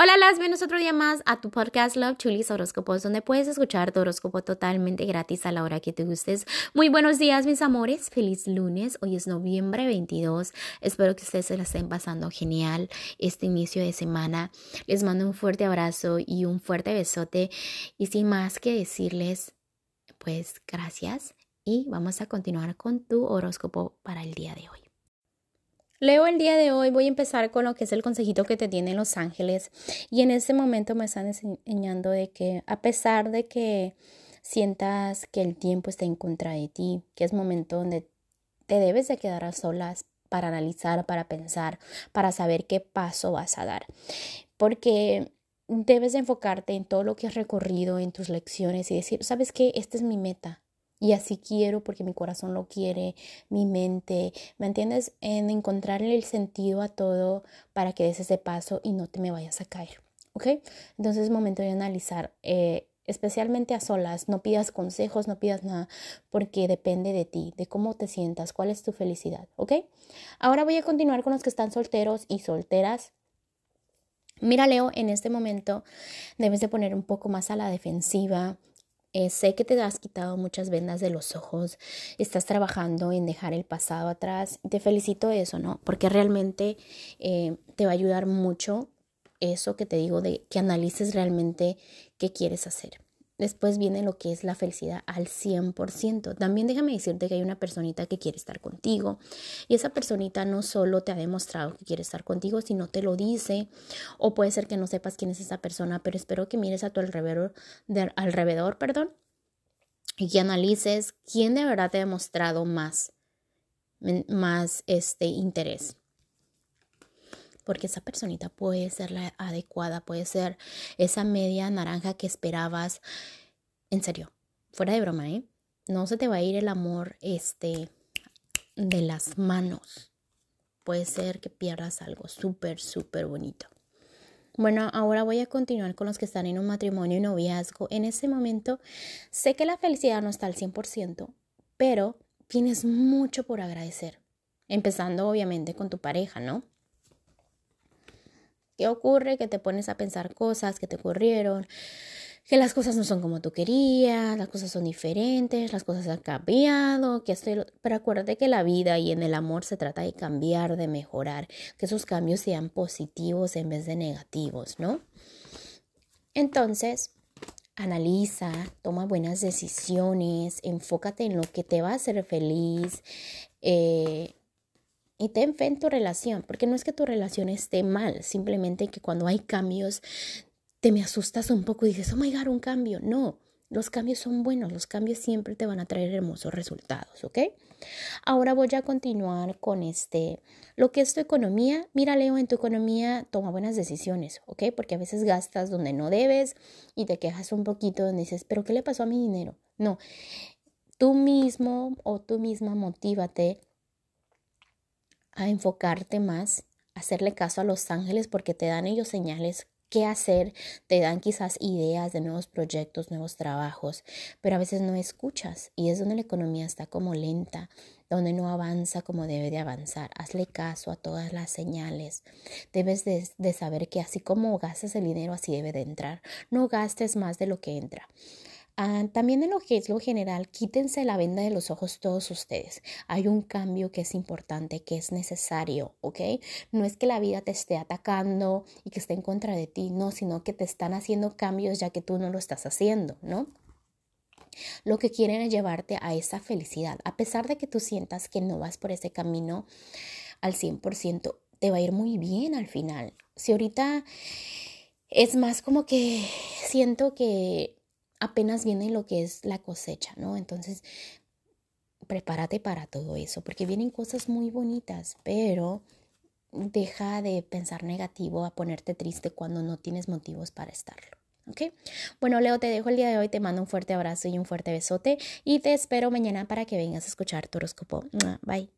Hola, las bienvenidos otro día más a tu podcast Love Chulis Horóscopos, donde puedes escuchar tu horóscopo totalmente gratis a la hora que te gustes. Muy buenos días, mis amores. Feliz lunes. Hoy es noviembre 22. Espero que ustedes se la estén pasando genial este inicio de semana. Les mando un fuerte abrazo y un fuerte besote. Y sin más que decirles, pues gracias. Y vamos a continuar con tu horóscopo para el día de hoy. Leo el día de hoy, voy a empezar con lo que es el consejito que te tienen los ángeles. Y en este momento me están enseñando de que a pesar de que sientas que el tiempo está en contra de ti, que es momento donde te debes de quedar a solas para analizar, para pensar, para saber qué paso vas a dar, porque debes de enfocarte en todo lo que has recorrido, en tus lecciones y decir, ¿sabes qué? Esta es mi meta, y así quiero porque mi corazón lo quiere, mi mente, ¿me entiendes? En encontrarle el sentido a todo para que des ese paso y no te me vayas a caer, ¿ok? Entonces es momento de analizar, eh, especialmente a solas, no pidas consejos, no pidas nada, porque depende de ti, de cómo te sientas, cuál es tu felicidad, ¿ok? Ahora voy a continuar con los que están solteros y solteras. Mira, Leo, en este momento debes de poner un poco más a la defensiva, eh, sé que te has quitado muchas vendas de los ojos, estás trabajando en dejar el pasado atrás. Te felicito eso, ¿no? Porque realmente eh, te va a ayudar mucho eso que te digo de que analices realmente qué quieres hacer. Después viene lo que es la felicidad al 100%. También déjame decirte que hay una personita que quiere estar contigo y esa personita no solo te ha demostrado que quiere estar contigo, sino te lo dice o puede ser que no sepas quién es esa persona, pero espero que mires a tu alrededor, de, alrededor perdón, y que analices quién de verdad te ha demostrado más, más este interés porque esa personita puede ser la adecuada, puede ser esa media naranja que esperabas. En serio, fuera de broma, ¿eh? No se te va a ir el amor este de las manos. Puede ser que pierdas algo súper, súper bonito. Bueno, ahora voy a continuar con los que están en un matrimonio y noviazgo. En ese momento, sé que la felicidad no está al 100%, pero tienes mucho por agradecer. Empezando obviamente con tu pareja, ¿no? ¿Qué ocurre? Que te pones a pensar cosas que te ocurrieron, que las cosas no son como tú querías, las cosas son diferentes, las cosas han cambiado, que estoy... Pero acuérdate que la vida y en el amor se trata de cambiar, de mejorar, que esos cambios sean positivos en vez de negativos, ¿no? Entonces, analiza, toma buenas decisiones, enfócate en lo que te va a hacer feliz, eh, y ten fe en tu relación, porque no es que tu relación esté mal, simplemente que cuando hay cambios te me asustas un poco y dices, oh my god, un cambio. No, los cambios son buenos, los cambios siempre te van a traer hermosos resultados, ¿ok? Ahora voy a continuar con este, lo que es tu economía. Mira, Leo, en tu economía toma buenas decisiones, ¿ok? Porque a veces gastas donde no debes y te quejas un poquito donde dices, pero ¿qué le pasó a mi dinero? No, tú mismo o tú misma motívate a enfocarte más, hacerle caso a los ángeles porque te dan ellos señales qué hacer, te dan quizás ideas de nuevos proyectos, nuevos trabajos, pero a veces no escuchas y es donde la economía está como lenta, donde no avanza como debe de avanzar. Hazle caso a todas las señales. Debes de, de saber que así como gastas el dinero, así debe de entrar. No gastes más de lo que entra. Ah, también en lo que es lo general, quítense la venda de los ojos todos ustedes. Hay un cambio que es importante, que es necesario, ¿ok? No es que la vida te esté atacando y que esté en contra de ti, no, sino que te están haciendo cambios ya que tú no lo estás haciendo, ¿no? Lo que quieren es llevarte a esa felicidad. A pesar de que tú sientas que no vas por ese camino al 100%, te va a ir muy bien al final. Si ahorita es más como que siento que apenas viene lo que es la cosecha, ¿no? Entonces, prepárate para todo eso, porque vienen cosas muy bonitas, pero deja de pensar negativo a ponerte triste cuando no tienes motivos para estarlo. ¿Ok? Bueno, Leo, te dejo el día de hoy, te mando un fuerte abrazo y un fuerte besote y te espero mañana para que vengas a escuchar tu horóscopo. Bye.